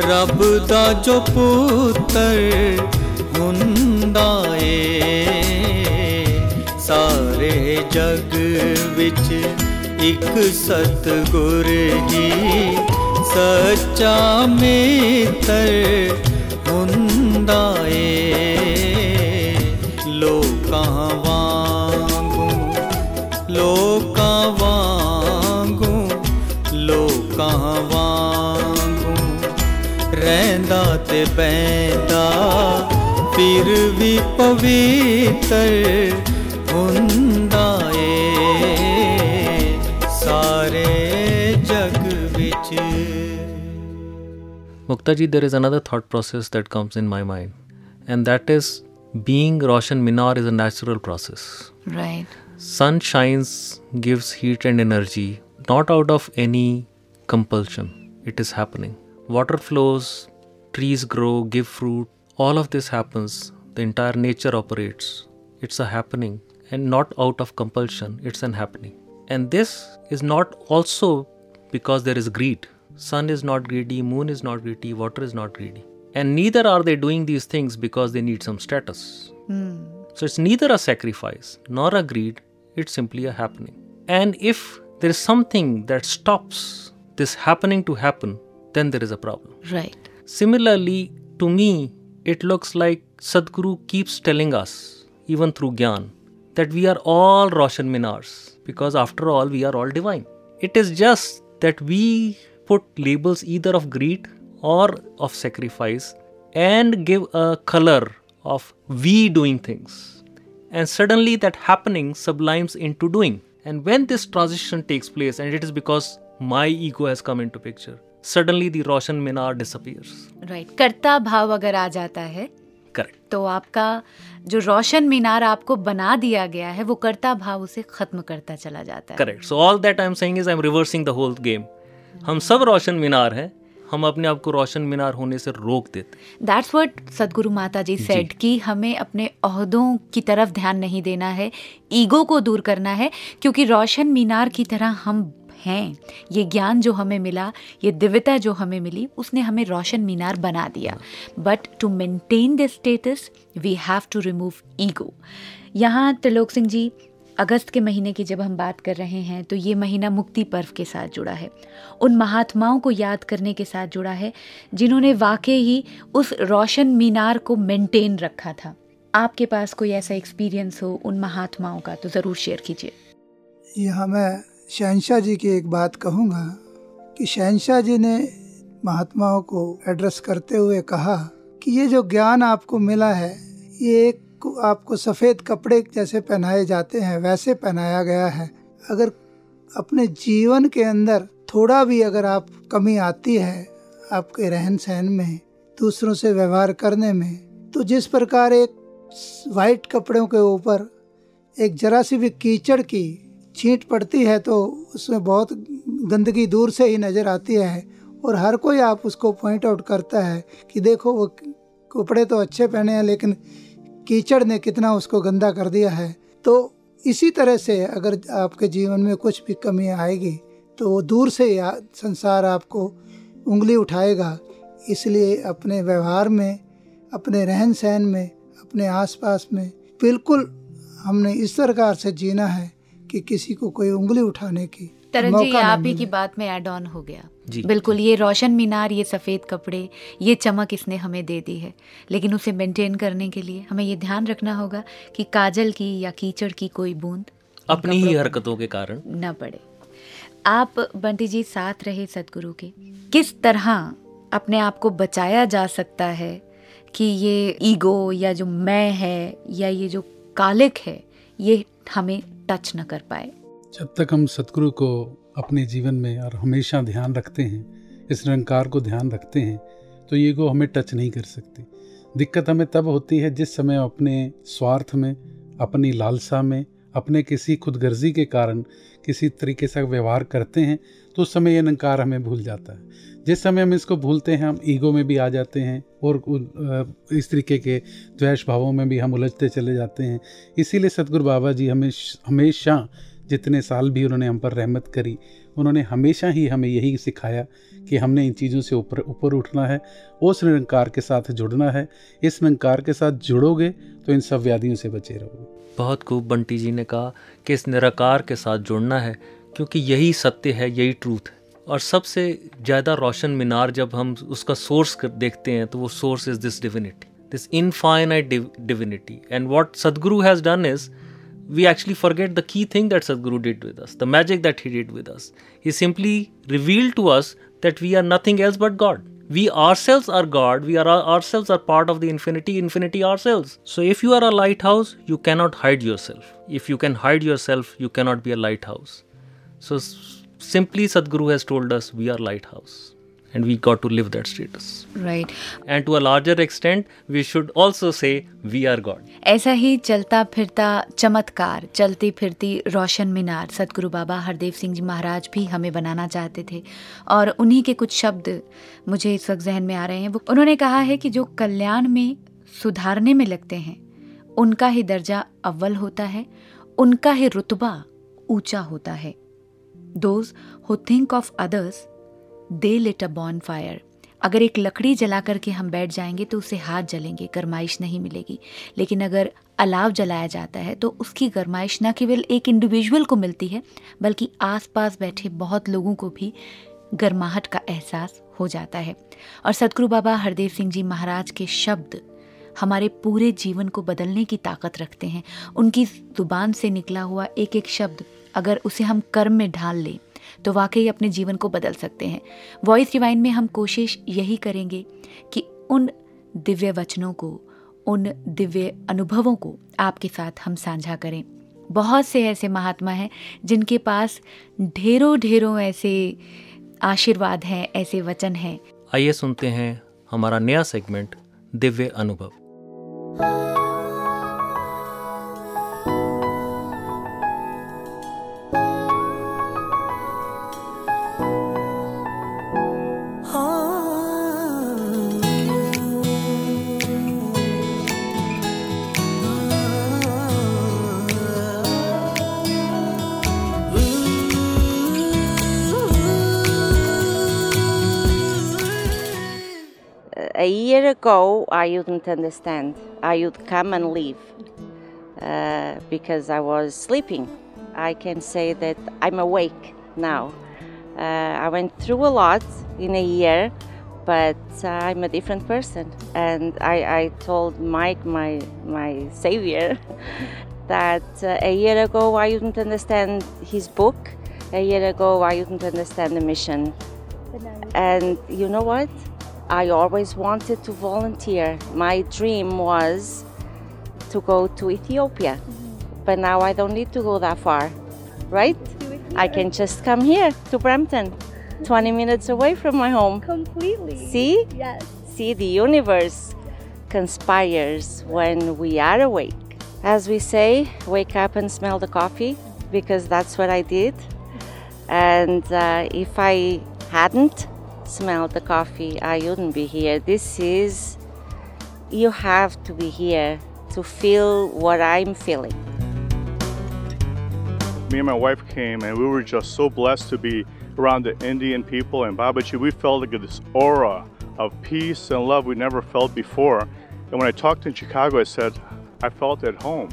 Speaker 9: रब दा जो पुत्तर हुंदा सारे जग विच एक सतगुर ही, सच्चा मित्र ਸਤਗੁਰ ਹੀ ਸੱਚਾ ਮਿੱਤਰ ਹੁੰਦਾ ਏ ਲੋਕਾਂ ਵਾਂਗੂ ਲੋਕਾਂ ਵਾਂਗੂ ਲੋਕਾਂ ਵਾਂਗੂ ਰਹਿੰਦਾ ਤੇ ਬੈਂਦਾ ਫਿਰ ਵੀ ਪਵਿੱਤਰ
Speaker 3: Mukta ji, there is another thought process that comes in my mind, and that is being Roshan Minar is a natural process.
Speaker 2: Right.
Speaker 3: Sun shines, gives heat and energy, not out of any compulsion. It is happening. Water flows, trees grow, give fruit. All of this happens. The entire nature operates. It's a happening, and not out of compulsion. It's an happening. And this is not also because there is greed. Sun is not greedy, moon is not greedy, water is not greedy. And neither are they doing these things because they need some status. Hmm. So it's neither a sacrifice nor a greed, it's simply a happening. And if there is something that stops this happening to happen, then there is a problem.
Speaker 2: Right.
Speaker 3: Similarly, to me, it looks like Sadhguru keeps telling us, even through Gyan, that we are all Roshan Minars because after all, we are all divine. It is just that we put labels either of greed or of sacrifice and give a color of we doing things. And suddenly that happening sublimes into doing. And when this transition takes place, and it is because my ego has come into picture, suddenly the Roshan Minar disappears.
Speaker 2: Right कर्ता भाव अगर आ जाता है
Speaker 3: Correct.
Speaker 2: तो आपका जो रोशन मीनार आपको बना दिया गया है वो कर्ता भाव उसे खत्म करता चला जाता है
Speaker 3: Correct. So all that I'm saying is I'm reversing the whole game. हम सब रोशन मीनार हैं। हम अपने आप को रोशन मीनार होने से रोक देते
Speaker 2: दैट्स व्हाट सदगुरु माता जी। सेड कि हमें अपने अहदों की तरफ़ ध्यान नहीं देना है ईगो को दूर करना है क्योंकि रोशन मीनार की तरह हम हैं। ये ज्ञान जो हमें मिला ये दिव्यता जो हमें मिली उसने हमें रोशन मीनार बना दिया। But to maintain the status we have to remove ego यहाँ त्रिलोक सिंह जी अगस्त के महीने की जब हम बात कर रहे हैं तो ये महीना मुक्ति पर्व के साथ जुड़ा है। उन महात्माओं को याद करने के साथ जुड़ा है, जिन्होंने वाकई ही उस रोशन मीनार को मेंटेन रखा था। आपके पास कोई ऐसा एक्सपीरियंस हो उन महात्माओं का तो ज़रूर शेयर कीजिए।
Speaker 6: यहाँ मैं शहनशाह जी की एक बात कहूँगा कि शहनशाह जी ने महात्माओं को एड्रेस करते हुए कहा कि ये जो ज्ञान आपको मिला है, ये एक आपको सफ़ेद कपड़े जैसे पहनाए जाते हैं, वैसे पहनाया गया है। अगर अपने जीवन के अंदर थोड़ा भी अगर आप कमी आती है आपके रहन सहन में, दूसरों से व्यवहार करने में तो जिस प्रकार एक वाइट कपड़ों के ऊपर एक जरा सी भी कीचड़ की छींट पड़ती है तो उसमें बहुत गंदगी दूर से ही नज़र आती है और हर कोई आप उसको पॉइंट आउट करता है कि देखो वो कपड़े तो अच्छे पहने हैं, लेकिन कीचड़ ने कितना उसको गंदा कर दिया है। तो इसी तरह से अगर आपके जीवन में कुछ भी कमी आएगी तो वो दूर से संसार आपको उंगली उठाएगा। इसलिए अपने व्यवहार में अपने रहन सहन में अपने आसपास में बिल्कुल हमने इस प्रकार से जीना है कि किसी को कोई उंगली उठाने की
Speaker 2: तरन जी आप ही की बात में एड ऑन हो गया। जी, बिल्कुल ये रोशन मीनार ये सफ़ेद कपड़े ये चमक इसने हमें दे दी है। लेकिन उसे मेंटेन करने के लिए हमें ये ध्यान रखना होगा कि काजल की या कीचड़ की कोई बूंद
Speaker 3: अपनी ही हरकतों के कारण।
Speaker 2: न पड़े। आप बंटी जी साथ रहे सदगुरु के। किस तरह अपने आप को बचाया जा सकता है कि ये ईगो या जो मैं है या ये जो कालिक है ये हमें टच न कर पाए?
Speaker 7: जब तक हम सतगुरु को अपने जीवन में और हमेशा ध्यान रखते हैं, इस निरंकार को ध्यान रखते हैं तो ये को हमें टच नहीं कर सकती। दिक्कत हमें तब होती है जिस समय अपने स्वार्थ में, अपनी लालसा में, अपने किसी खुदगर्जी के कारण, किसी तरीके से व्यवहार करते हैं तो उस समय ये निरंकार हमें भूल जाता है। जिस समय हम इसको भूलते हैं, हम ईगो में भी आ जाते हैं और इस तरीके के द्वेष भावों में भी हम उलझते चले जाते हैं। इसीलिए सतगुरु बाबा जी हमें हमेशा जितने साल भी उन्होंने हम पर रहमत करी, उन्होंने हमेशा ही हमें यही सिखाया कि हमने इन चीज़ों से ऊपर ऊपर उठना है, उस निरंकार के साथ जुड़ना है। इस निरंकार के साथ जुड़ोगे तो इन सब व्याधियों से बचे रहोगे।
Speaker 3: बहुत खूब बंटी जी ने कहा कि इस निराकार के साथ जुड़ना है, क्योंकि यही सत्य है, यही ट्रूथ है। और सबसे ज़्यादा रोशन मीनार जब हम उसका सोर्स देखते हैं तो वो source is this divinity this infinite divinity and what Sadguru has done is we actually forget the key thing that Sadhguru did with us, the magic that he did with us. He simply revealed to us that we are nothing else but God. We ourselves are God, we are ourselves are part of the infinity, infinity ourselves. So if you are a lighthouse, you cannot hide yourself. If you can hide yourself, you cannot be a lighthouse. So simply Sadhguru has told us we are lighthouse and we got to live that status.
Speaker 2: Right.
Speaker 3: And to a larger extent we should also say we are god.
Speaker 2: ऐसा ही चलता फिरता चमत्कार चलती फिरती रोशन मीनार सतगुरु बाबा हरदेव सिंह जी महाराज भी हमें बनाना चाहते थे। और उन्हीं के कुछ शब्द मुझे इस वक्त जहन में आ रहे हैं। वो उन्होंने कहा है कि जो कल्याण में सुधारने में लगते हैं उनका ही दर्जा अव्वल होता है उनका ही रुतबा ऊँचा होता है। Those who think of others they lit a bonfire अगर एक लकड़ी जला करके हम बैठ जाएँगे तो उसे हाथ जलेंगे, गरमाइश नहीं मिलेगी। लेकिन अगर अलाव जलाया जाता है तो उसकी गरमाइश न केवल एक इंडिविजुअल को मिलती है, बल्कि आसपास बैठे बहुत लोगों को भी गर्माहट का एहसास हो जाता है। और सतगुरु बाबा हरदेव सिंह जी महाराज के शब्द हमारे पूरे जीवन को बदलने की ताकत रखते हैं। उनकी ज़ुबान से निकला हुआ एक एक शब्द अगर उसे हम कर्म में ढाल लें तो वाकई अपने जीवन को बदल सकते हैं। वॉइस रिवाइन में हम कोशिश यही करेंगे कि उन दिव्य वचनों को, उन दिव्य अनुभवों को आपके साथ हम साझा करें। बहुत से ऐसे महात्मा हैं जिनके पास ढेरों ढेरों ऐसे आशीर्वाद हैं, ऐसे वचन हैं।
Speaker 3: आइए सुनते हैं हमारा नया सेगमेंट दिव्य अनुभव।
Speaker 10: A year ago, I wouldn't understand. I would come and leave uh, because I was sleeping. I can say that I'm awake now. Uh, I went through a lot in a year, but uh, I'm a different person. And I, I told Mike, my, my savior, that uh, a year ago I wouldn't understand his book. A year ago I wouldn't understand the mission. And you know what? I always wanted to volunteer. My dream was to go to Ethiopia. But now I don't need to go that far, right? I can just come here to Brampton, 20 minutes away from my home.
Speaker 11: Completely.
Speaker 10: See?
Speaker 11: Yes.
Speaker 10: See, the universe conspires when we are awake. As we say, wake up and smell the coffee, because that's what I did. And uh, if I hadn't smelled the coffee, I wouldn't be here. This is, you have to be here to feel what I'm feeling.
Speaker 12: Me and my wife came, and we were just so blessed to be around the Indian people and Babaji. We felt like this aura of peace and love we never felt before. And when I talked in Chicago, I said, I felt at home.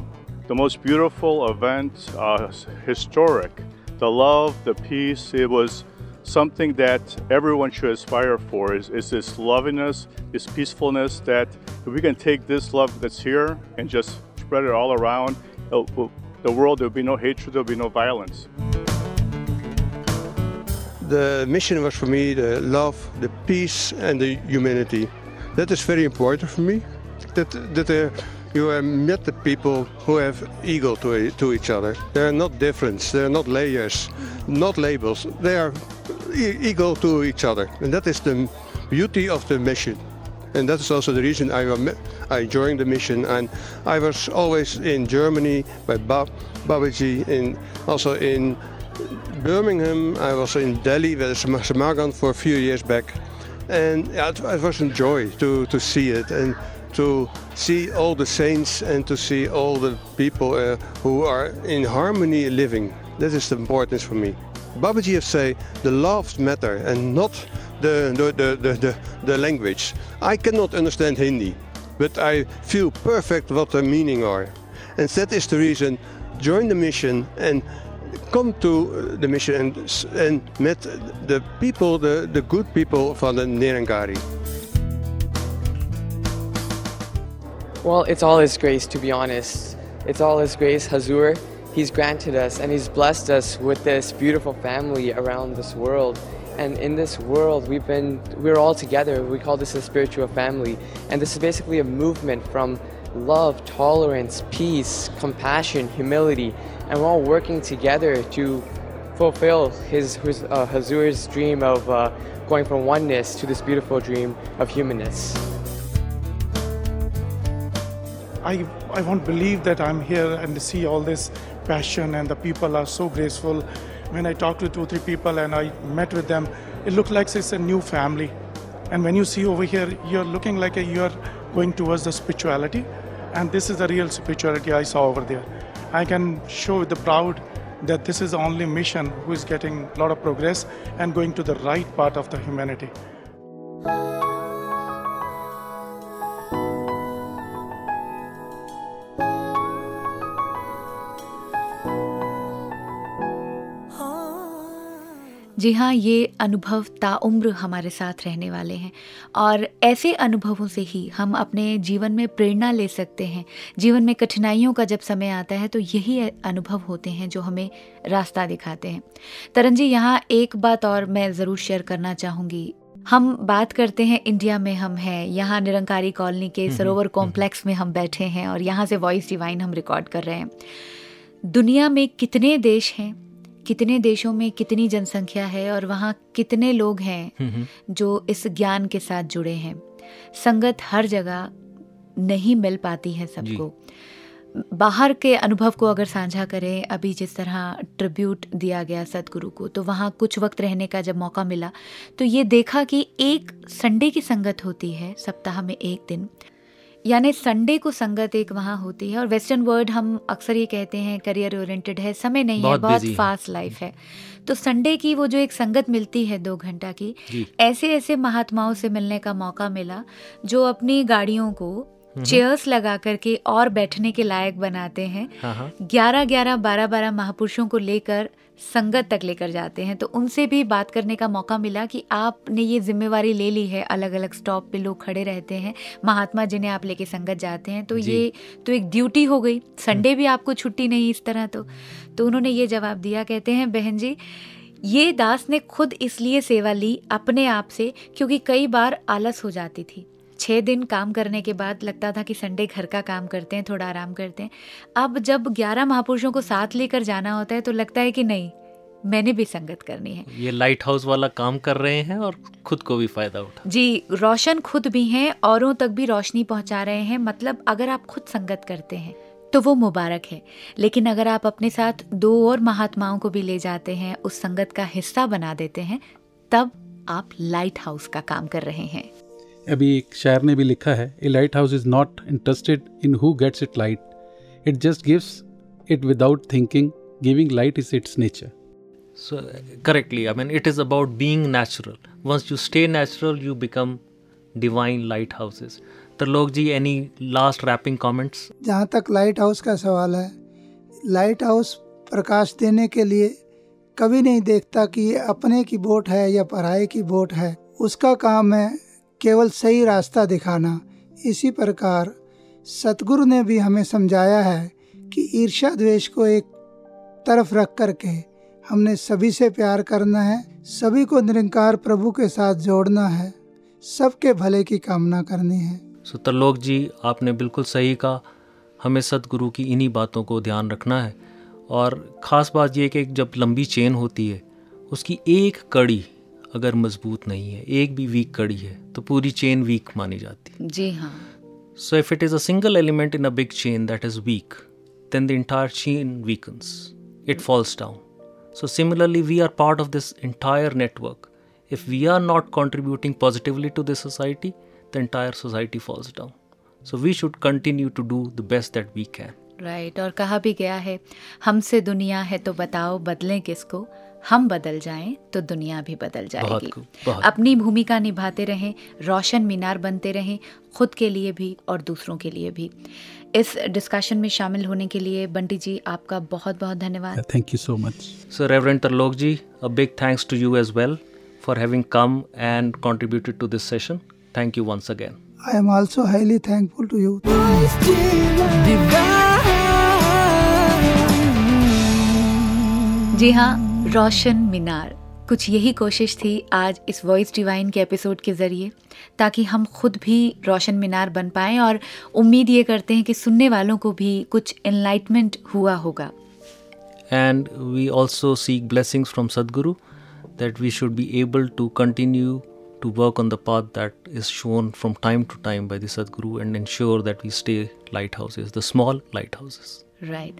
Speaker 12: The most beautiful event, uh, historic. The love, the peace, it was something that everyone should aspire for is, is this lovingness, this peacefulness that if we can take this love that's here and just spread it all around, uh, the world, there'll be no hatred, there'll be no violence.
Speaker 13: The mission was for me the love, the peace, and the humanity. That is very important for me. That that uh, you have met the people who have ego to, to each other. They are not different. They are not layers, not labels. They are equal to each other, and that is the beauty of the mission. And that is also the reason I, I joined the mission. And I was always in Germany by Bab, Babaji, in, also in Birmingham. I was in Delhi with Samagan for a few years back. And it, it was a joy to, to see it and to see all the saints and to see all the people uh, who are in harmony living. That is the importance for me. Babaji say the loves matter and not the, the, the, the, the, language. I cannot understand Hindi, but I feel perfect what the meaning are. And that is the reason join the mission and come to the mission and, and met the people, the, the good people van the Nerangari.
Speaker 14: Well, it's all His grace, to be honest. It's all His grace, Hazur. He's granted us and He's blessed us with this beautiful family around this world. And in this world, we've been, we're all together. We call this a spiritual family. And this is basically a movement from love, tolerance, peace, compassion, humility. And we're all working together to fulfill his, his uh, Hazur's dream of uh, going from oneness to this beautiful dream of humanness.
Speaker 15: I, I won't believe that I'm here and to see all this passion and the people are so graceful. When I talked to two, three people and I met with them, it looked like it's a new family. And when you see over here, you're looking like a, you're going towards the spirituality. And this is the real spirituality I saw over there. I can show with the proud that this is the only mission who is getting a lot of progress and going to the right part of the humanity.
Speaker 2: जी हाँ ये अनुभव ताउम्र हमारे साथ रहने वाले हैं। और ऐसे अनुभवों से ही हम अपने जीवन में प्रेरणा ले सकते हैं। जीवन में कठिनाइयों का जब समय आता है तो यही अनुभव होते हैं जो हमें रास्ता दिखाते हैं। तरन जी यहाँ एक बात और मैं ज़रूर शेयर करना चाहूँगी। हम बात करते हैं इंडिया में हम हैं यहाँ निरंकारी कॉलोनी के सरोवर कॉम्प्लेक्स में हम बैठे हैं और यहाँ से वॉइस डिवाइन हम रिकॉर्ड कर रहे हैं। दुनिया में कितने देश हैं? कितने देशों में कितनी जनसंख्या है और वहाँ कितने लोग हैं जो इस ज्ञान के साथ जुड़े हैं। संगत हर जगह नहीं मिल पाती है सबको। बाहर के अनुभव को अगर साझा करें अभी जिस तरह ट्रिब्यूट दिया गया सदगुरु को तो वहाँ कुछ वक्त रहने का जब मौका मिला तो ये देखा कि एक संडे की संगत होती है सप्ताह में एक दिन। यानी संडे को संगत एक वहाँ होती है और वेस्टर्न वर्ल्ड हम अक्सर ये कहते हैं करियर ओरिएंटेड है समय नहीं
Speaker 3: बहुत
Speaker 2: है बहुत फास्ट लाइफ है। तो संडे की वो जो एक संगत मिलती है दो घंटा की ऐसे ऐसे महात्माओं से मिलने का मौका मिला जो अपनी गाड़ियों को। चेयर्स लगा करके और बैठने के लायक बनाते हैं।
Speaker 3: हाँ हाँ।
Speaker 2: ग्यारह ग्यारह बारह बारह महापुरुषों को लेकर संगत तक लेकर जाते हैं। तो उनसे भी बात करने का मौका मिला कि आपने ये जिम्मेवारी ले ली है। अलग अलग स्टॉप पे लोग खड़े रहते हैं। महात्मा जिन्हें आप लेके संगत जाते हैं। तो ये तो एक ड्यूटी हो गई। संडे भी आपको छुट्टी नहीं इस तरह तो। तो उन्होंने ये जवाब दिया कहते हैं बहन जी ये दास ने खुद इसलिए सेवा ली अपने आप से क्योंकि कई बार आलस हो जाती थी। छः दिन काम करने के बाद लगता था कि संडे घर का काम करते हैं थोड़ा आराम करते हैं। अब जब ग्यारह महापुरुषों को साथ लेकर जाना होता है तो लगता है कि नहीं मैंने भी संगत करनी है।
Speaker 3: ये लाइट हाउस वाला काम कर रहे हैं और खुद को भी फ़ायदा उठा।
Speaker 2: जी रोशन खुद भी हैं औरों तक भी रोशनी पहुँचा रहे हैं। मतलब अगर आप खुद संगत करते हैं तो वो मुबारक है। लेकिन अगर आप अपने साथ दो और महात्माओं को भी ले जाते हैं उस संगत का हिस्सा बना देते हैं तब आप लाइट हाउस का काम कर रहे हैं।
Speaker 7: अभी एक शायर ने भी लिखा है a lighthouse is not interested in who gets it light it just gives it without thinking giving light is its nature
Speaker 3: So, uh, correctly, I mean, it is about being natural. Once you stay natural, you become divine lighthouses. Tarlok ji, any last wrapping comments?
Speaker 6: जहाँ तक लाइट हाउस का सवाल है लाइट हाउस प्रकाश देने के लिए कभी नहीं देखता कि ये अपने की बोट है या पढ़ाई की बोट है उसका काम है केवल सही रास्ता दिखाना। इसी प्रकार सतगुरु ने भी हमें समझाया है कि ईर्ष्या द्वेष को एक तरफ़ रख करके हमने सभी से प्यार करना है, सभी को निरंकार प्रभु के साथ जोड़ना है, सबके भले की कामना करनी है।
Speaker 3: सो तरलोक जी, आपने बिल्कुल सही कहा। हमें सतगुरु की इन्हीं बातों को ध्यान रखना है। और ख़ास बात यह कि जब लंबी चेन होती है, उसकी एक कड़ी अगर मज़बूत नहीं है एक भी वीक कड़ी है तो पूरी चेन वीक मानी जाती है।
Speaker 2: जी हाँ।
Speaker 3: So if it is a single element in a big chain that is weak then the entire chain weakens it falls down so similarly we are part of this entire network if we are not contributing positively to this society the entire society falls down so we should continue to do the best that we can
Speaker 2: right और कहा भी गया है हमसे दुनिया है तो बताओ बदलें किसको? हम बदल जाएँ तो दुनिया भी बदल जाएगी। अपनी भूमिका निभाते रहें रोशन मीनार बनते रहें खुद के लिए भी और दूसरों के लिए भी। इस डिस्कशन में शामिल होने के लिए बंटी जी आपका बहुत बहुत धन्यवाद
Speaker 7: thank you so much
Speaker 3: sir reverend Tarlok ji big thanks to you as well for having come and contributed to this session thank you once again
Speaker 6: I am also highly thankful to you
Speaker 2: जी हाँ रोशन मीनार कुछ यही कोशिश थी आज इस वॉइस डिवाइन के एपिसोड के ज़रिए ताकि हम खुद भी रोशन मीनार बन पाएँ और उम्मीद ये करते हैं कि सुनने वालों को भी कुछ एनलाइटमेंट हुआ होगा।
Speaker 3: And we also seek blessings from Sadguru that we should be able to continue to work on the path that is shown from time to time by the and ensure that we stay lighthouses the small lighthouses
Speaker 2: right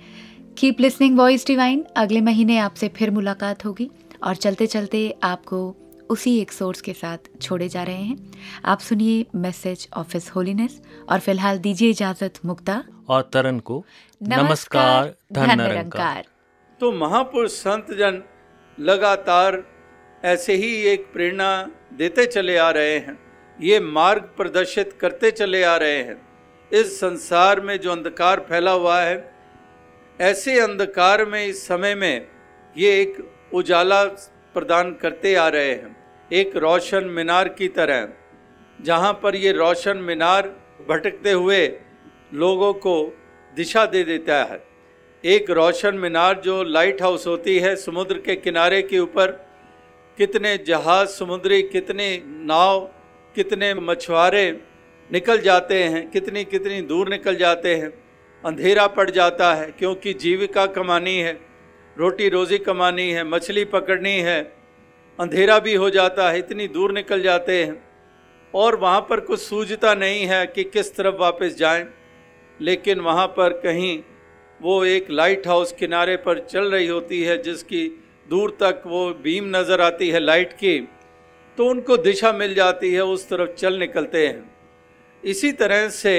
Speaker 2: keep listening voice divine अगले महीने आपसे फिर मुलाकात होगी और चलते चलते आपको उसी एक सोर्स के साथ छोड़े जा रहे हैं। आप सुनिए मैसेज ऑफ़िस होलीनेस और फ़िलहाल दीजिए इजाज़त मुक्ता।
Speaker 3: और तरन को नमस्कार धन निरंकार
Speaker 11: तो महापुरुष संत जन लगातार ऐसे ही एक प्रेरणा देते चले आ रहे हैं। ये मार्ग प्रदर्शित करते चले आ रहे हैं। इस संसार में जो अंधकार फैला हुआ है ऐसे अंधकार में इस समय में ये एक उजाला प्रदान करते आ रहे हैं। एक रोशन मीनार की तरह, जहाँ पर ये रोशन मीनार भटकते हुए लोगों को दिशा दे देता है। एक रोशन मीनार जो लाइट हाउस होती है, समुद्र के किनारे के ऊपर, कितने जहाज़, समुद्री कितने नाव, कितने मछुआरे निकल जाते हैं कितनी कितनी दूर निकल जाते हैं। अंधेरा पड़ जाता है, क्योंकि जीविका कमानी है, रोटी रोज़ी कमानी है, मछली पकड़नी है, अंधेरा भी हो जाता है, इतनी दूर निकल जाते हैं। और वहाँ पर कुछ सूझता नहीं है कि किस तरफ़ वापस जाएँ, लेकिन वहाँ पर कहीं वो एक लाइट हाउस किनारे पर चल रही होती है, जिसकी दूर तक वो बीम नज़र आती है लाइट की तो उनको दिशा मिल जाती है, उस तरफ़ चल निकलते हैं। इसी तरह से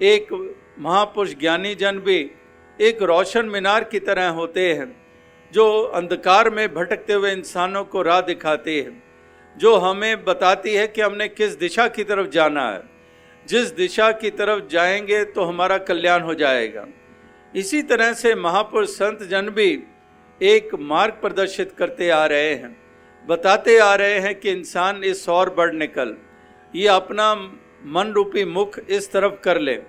Speaker 11: एक महापुरुष ज्ञानी जन भी एक रोशन मीनार की तरह होते हैं, जो अंधकार में भटकते हुए इंसानों को राह दिखाते हैं, जो हमें बताती है कि हमने किस दिशा की तरफ़ जाना है। जिस दिशा की तरफ़ जाएँगे तो हमारा कल्याण हो जाएगा। इसी तरह से महापुरुष संत जन भी एक मार्ग प्रदर्शित करते आ रहे हैं, बताते आ रहे हैं कि इंसान इस और बढ़ निकल, ये अपना मन रूपी मुख इस तरफ़ कर ले।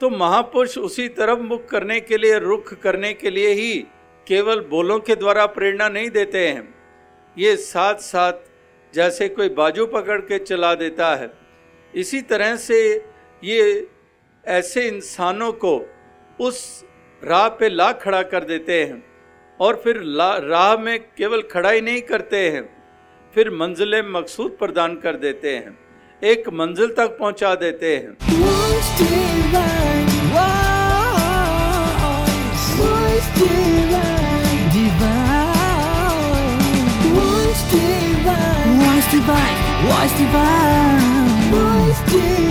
Speaker 11: तो महापुरुष उसी तरफ़ मुख करने के लिए, रुख करने के लिए ही केवल बोलों के द्वारा प्रेरणा नहीं देते हैं। ये साथ साथ जैसे कोई बाजू पकड़ के चला देता है। इसी तरह से ये ऐसे इंसानों को उस राह पे ला खड़ा कर देते हैं और फिर राह में केवल खड़ा ही नहीं करते हैं, फिर मंजिल मकसूद प्रदान कर देते हैं, एक मंजिल तक पहुँचा देते हैं।
Speaker 16: divine, wow. Divine, divine. Divine, voice divine, voice divine. Voice divine.